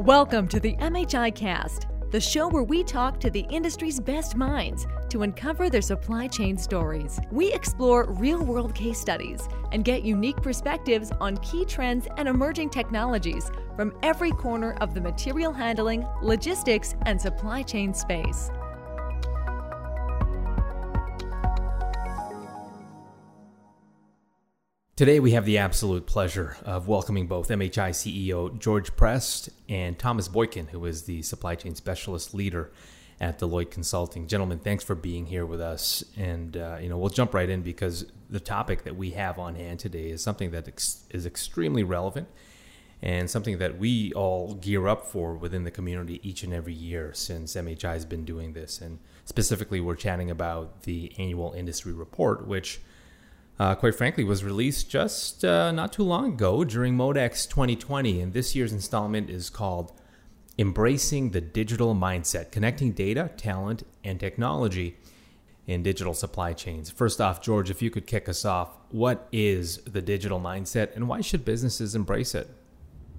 Welcome to the MHI Cast, the show where we talk to the industry's best minds to uncover their supply chain stories. We explore real world case studies and get unique perspectives on key trends and emerging technologies from every corner of the material handling, logistics, and supply chain space. Today, we have the absolute pleasure of welcoming both MHI CEO George Prest and Thomas Boykin, who is the supply chain specialist leader at Deloitte Consulting. Gentlemen, thanks for being here with us. And, uh, you know, we'll jump right in because the topic that we have on hand today is something that ex- is extremely relevant and something that we all gear up for within the community each and every year since MHI has been doing this. And specifically, we're chatting about the annual industry report, which uh, quite frankly, was released just uh, not too long ago during Modex 2020. And this year's installment is called Embracing the Digital Mindset Connecting Data, Talent, and Technology in Digital Supply Chains. First off, George, if you could kick us off, what is the digital mindset and why should businesses embrace it?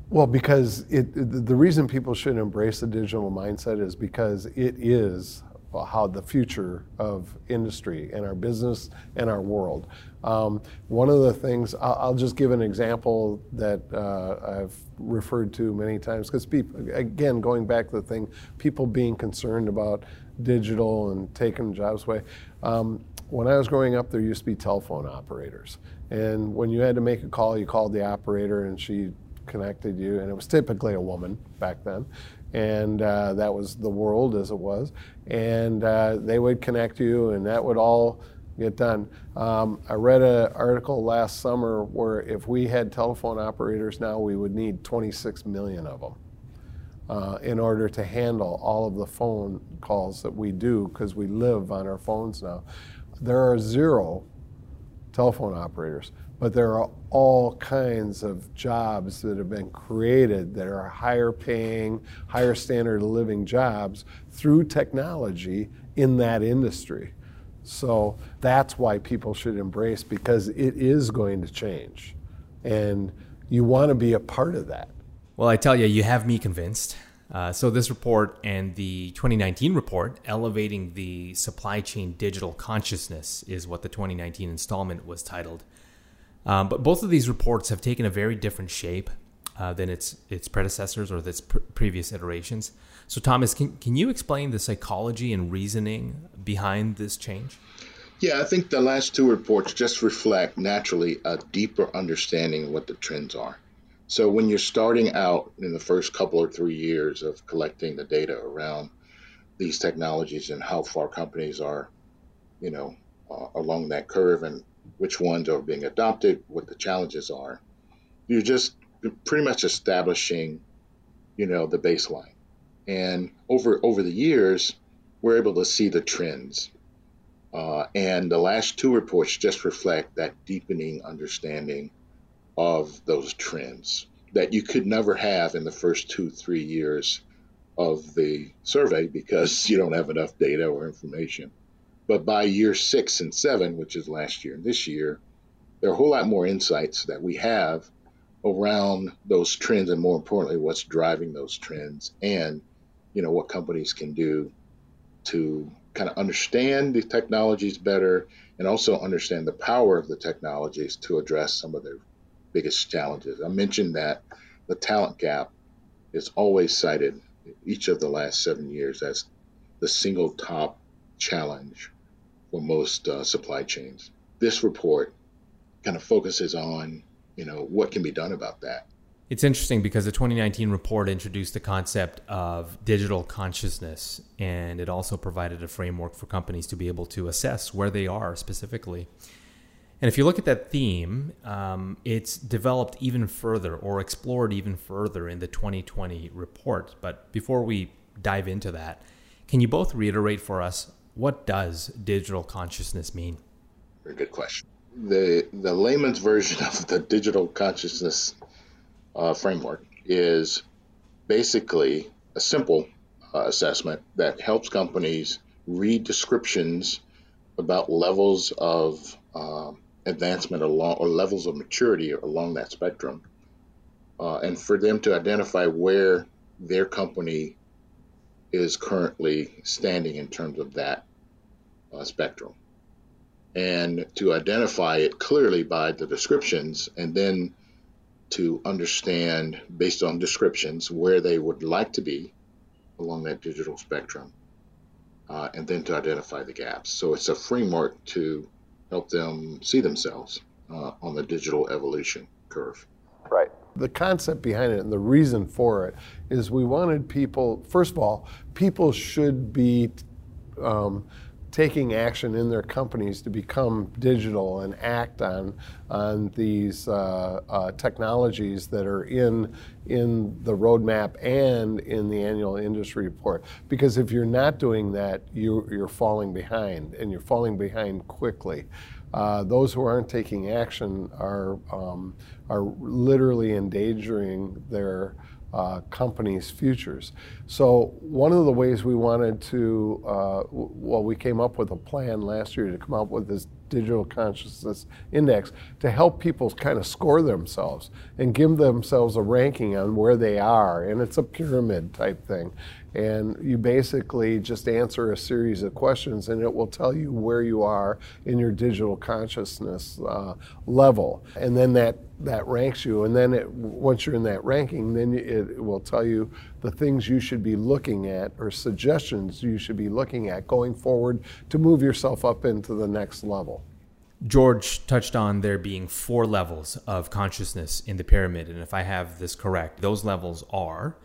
Well, because it, the reason people should embrace the digital mindset is because it is how the future of industry and our business and our world. Um, one of the things, I'll, I'll, just give an example that uh, I've referred to many times, because again, going back to the thing, people being concerned about digital and taking jobs away. Um, when I was growing up, there used to be telephone operators. And when you had to make a call, you called the operator and she connected you, and it was typically a woman back then and uh, that was the world as it was. And uh, they would connect you, and that would all get done. Um, I read an article last summer where if we had telephone operators now, we would need 26 million of them. Uh, in order to handle all of the phone calls that we do because we live on our phones now. There are zero telephone operators, but there are all kinds of jobs that have been created that are higher paying, higher standard of living jobs through technology in that industry. So that's why people should embrace because it is going to change. And you want to be a part of that. Well, I tell you, you have me convinced. Uh, so, this report and the 2019 report, Elevating the Supply Chain Digital Consciousness, is what the 2019 installment was titled. Um, but both of these reports have taken a very different shape uh, than its its predecessors or its pr- previous iterations. So, Thomas, can, can you explain the psychology and reasoning behind this change? Yeah, I think the last two reports just reflect naturally a deeper understanding of what the trends are. So when you're starting out in the first couple or three years of collecting the data around these technologies and how far companies are, you know, uh, along that curve and which ones are being adopted, what the challenges are, you're just pretty much establishing, you know, the baseline. And over over the years, we're able to see the trends. Uh, and the last two reports just reflect that deepening understanding of those trends that you could never have in the first two, three years of the survey because you don't have enough data or information. But by year six and seven, which is last year and this year, there are a whole lot more insights that we have around those trends and more importantly, what's driving those trends and, you know, what companies can do to kind of understand the technologies better and also understand the power of the technologies to address some of their biggest challenges. I mentioned that the talent gap is always cited each of the last seven years as the single top challenge for most uh, supply chains. This report kind of focuses on, you know, what can be done about that. It's interesting because the 2019 report introduced the concept of digital consciousness, and it also provided a framework for companies to be able to assess where they are specifically. And if you look at that theme, um, it's developed even further or explored even further in the 2020 report. But before we dive into that, can you both reiterate for us what does digital consciousness mean? Very good question. The the layman's version of the digital consciousness uh, framework is basically a simple uh, assessment that helps companies read descriptions about levels of um, advancement along or levels of maturity along that spectrum, uh, and for them to identify where their company is currently standing in terms of that uh, spectrum. And to identify it clearly by the descriptions and then to understand based on descriptions where they would like to be along that digital spectrum uh, and then to identify the gaps. So it's a framework to help them see themselves uh, on the digital evolution curve. Right. The concept behind it and the reason for it is we wanted people, first of all, people should be um, taking action in their companies to become digital and act on on these uh, uh, technologies that are in in the roadmap and in the annual industry report. Because if you're not doing that, you, you're falling behind, and you're falling behind quickly. Uh, those who aren't taking action are um, are literally endangering their uh, companies' futures. So one of the ways we wanted to, uh, well, we came up with a plan last year to come up with this digital consciousness index to help people kind of score themselves and give themselves a ranking on where they are. And it's a pyramid type thing. And you basically just answer a series of questions and it will tell you where you are in your digital consciousness uh, level. And then that that ranks you. And then it, once you're in that ranking then it, it will tell you the things you should be looking at or suggestions you should be looking at going forward to move yourself up into the next level George touched on there being four levels of consciousness in the pyramid. And if I have this correct, those levels are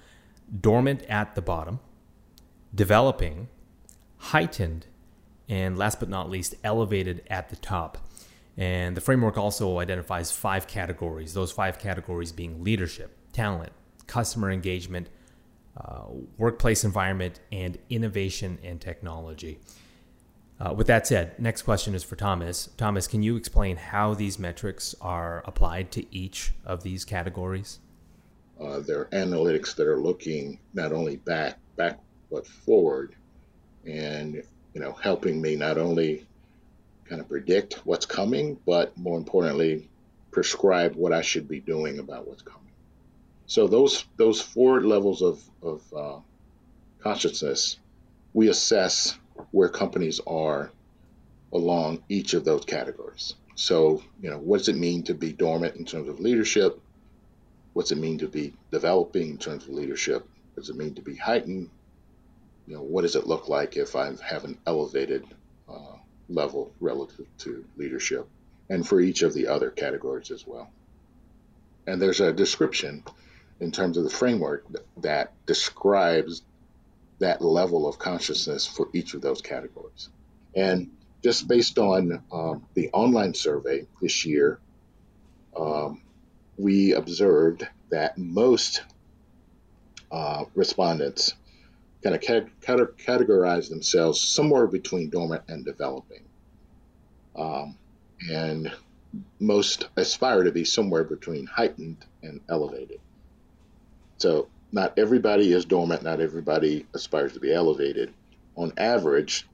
dormant at the bottom, developing, heightened, and last but not least, elevated at the top. And the framework also identifies five categories, those five categories being leadership, talent, customer engagement, uh, workplace environment, and innovation and technology. Uh, with that said, next question is for Thomas. Thomas, can you explain how these metrics are applied to each of these categories? Uh, there are analytics that are looking not only back, back but forward, and you know, helping me not only kind of predict what's coming, but more importantly, prescribe what I should be doing about what's coming. So those those four levels of of uh, consciousness, we assess where companies are along each of those categories. So you know, what does it mean to be dormant in terms of leadership? What's it mean to be developing in terms of leadership? What does it mean to be heightened? You know, what does it look like if I have an elevated uh, level relative to leadership? And for each of the other categories as well. And there's a description in terms of the framework that describes that level of consciousness for each of those categories. And just based on um, the online survey this year, um, we observed that most uh, respondents kind of categorize themselves somewhere between dormant and developing. Um, and most aspire to be somewhere between heightened and elevated. So, not everybody is dormant, not everybody aspires to be elevated. On average,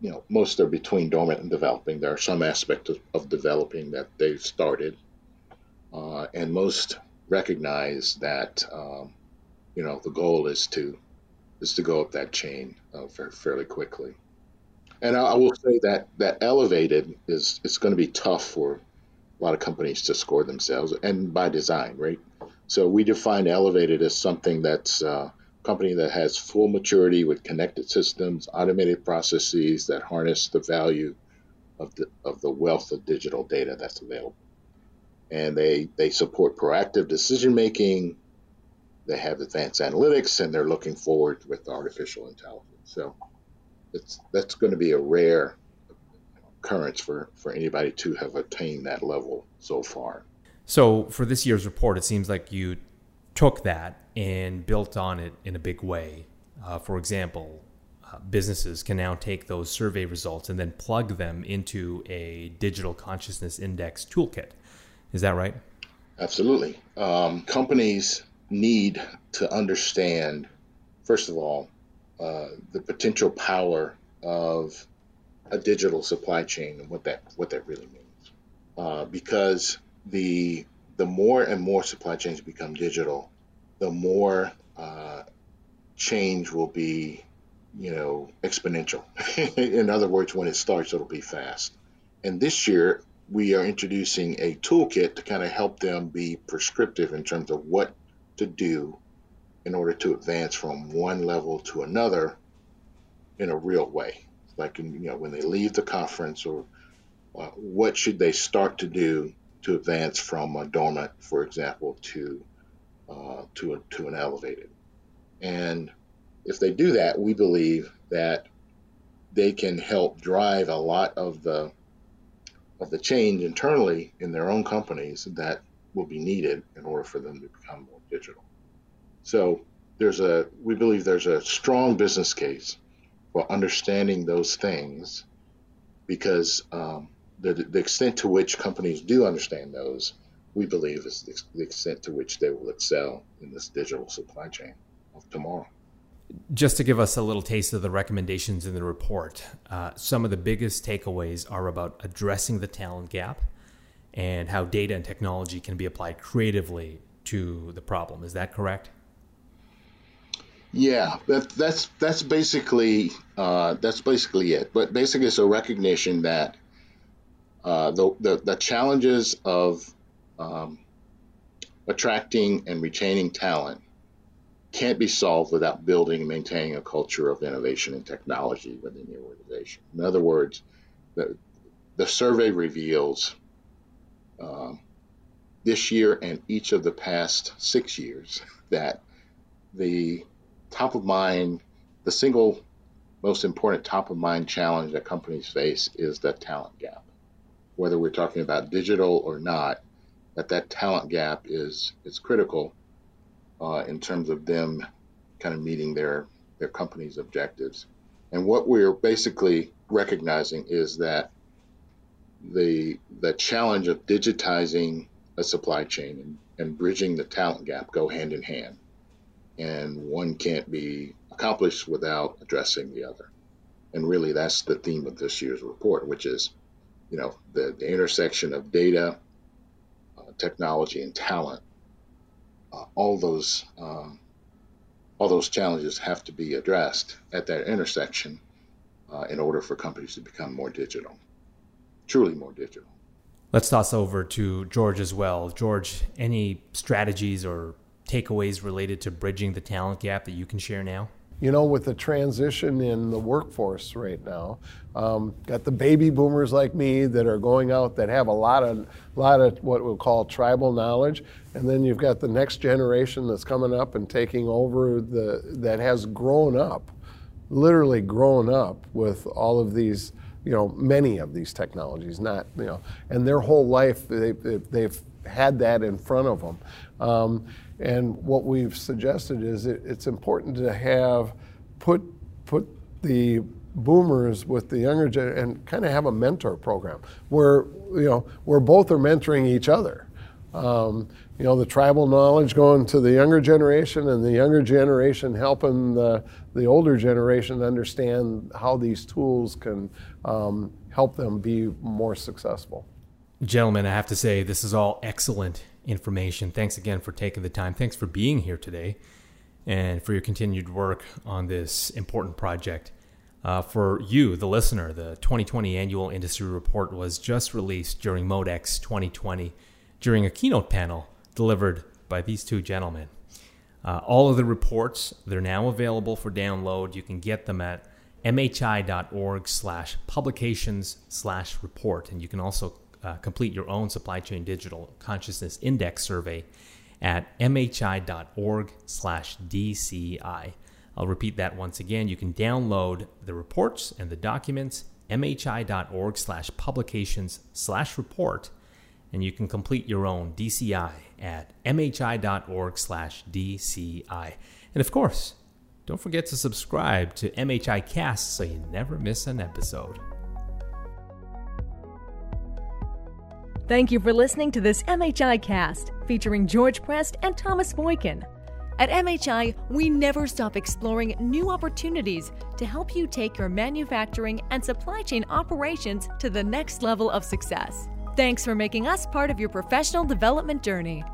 you know, most are between dormant and developing. There are some aspects of, of developing that they've started, uh, and most recognize that um, you know the goal is to is to go up that chain uh, fairly quickly. And I, I, will say that that elevated is it's going to be tough for a lot of companies to score themselves, and by design, right? So we define elevated as something that's uh, company that has full maturity with connected systems, automated processes that harness the value of the, of the wealth of digital data that's available. And they, they support proactive decision making. They have advanced analytics, and they're looking forward with artificial intelligence. So it's that's going to be a rare occurrence for, for anybody to have attained that level so far. So for this year's report, it seems like you took that and built on it in a big way. Uh, for example, uh, businesses can now take those survey results and then plug them into a digital consciousness index toolkit. Is that right? Absolutely. Um, companies need to understand, first of all, uh, the potential power of a digital supply chain and what that what that really means. Uh, because the the more and more supply chains become digital, the more uh, change will be, you know, exponential. In other words, when it starts, it'll be fast. And this year, we are introducing a toolkit to kind of help them be prescriptive in terms of what to do in order to advance from one level to another in a real way. Like, you know, when they leave the conference or uh, what should they start to do to advance from a dormant, for example, to uh, to a, to an elevated. And if they do that, we believe that they can help drive a lot of the of the change internally in their own companies that will be needed in order for them to become more digital. So there's a we believe there's a strong business case for understanding those things because um, the, the extent to which companies do understand those, we believe is the, the extent to which they will excel in this digital supply chain of tomorrow. Just to give us a little taste of the recommendations in the report, uh, some of the biggest takeaways are about addressing the talent gap and how data and technology can be applied creatively to the problem. Is that correct? Yeah, that, that's that's basically uh, that's basically it. But basically, it's a recognition that uh, the, the, the challenges of um, attracting and retaining talent can't be solved without building and maintaining a culture of innovation and technology within the organization. In other words, the, the survey reveals uh, this year and each of the past six years that the top of mind, the single most important top of mind challenge that companies face is the talent gap whether we're talking about digital or not, that that talent gap is is critical uh, in terms of them kind of meeting their their company's objectives. And what we're basically recognizing is that the the challenge of digitizing a supply chain and, and bridging the talent gap go hand in hand. And one can't be accomplished without addressing the other. And really that's the theme of this year's report, which is you know, the, the intersection of data, uh, technology, and talent, uh, all those um, all those challenges have to be addressed at that intersection uh, in order for companies to become more digital, truly more digital. Let's toss over to George as well. George, any strategies or takeaways related to bridging the talent gap that you can share now? you know, with the transition in the workforce right now, um, got the baby boomers like me that are going out that have a lot of, lot of what we'll call tribal knowledge, and then you've got the next generation that's coming up and taking over the that has grown up, literally grown up with all of these, you know, many of these technologies, not you know, and their whole life they, they've had that in front of them. Um, and what we've suggested is it, it's important to have put put the boomers with the younger gen and kind of have a mentor program where you know where both are mentoring each other. Um, you know the tribal knowledge going to the younger generation and the younger generation helping the, the older generation understand how these tools can um, help them be more successful. Gentlemen, I have to say this is all excellent information. Thanks again for taking the time. Thanks for being here today and for your continued work on this important project. Uh, for you, the listener, the 2020 Annual Industry Report was just released during MODEX 2020 during a keynote panel delivered by these two gentlemen. Uh, all of the reports, they're now available for download. You can get them at mhi.org slash publications slash report. And you can also uh, complete your own supply chain digital consciousness index survey at mhi.org slash dci i'll repeat that once again. You can download the reports and the documents mhi.org slash publications slash report and you can complete your own dci at mhi.org slash dci and of course don't forget to subscribe to mhi cast so you never miss an episode Thank you for listening to this MHI cast featuring George Prest and Thomas Boykin. At MHI, we never stop exploring new opportunities to help you take your manufacturing and supply chain operations to the next level of success. Thanks for making us part of your professional development journey.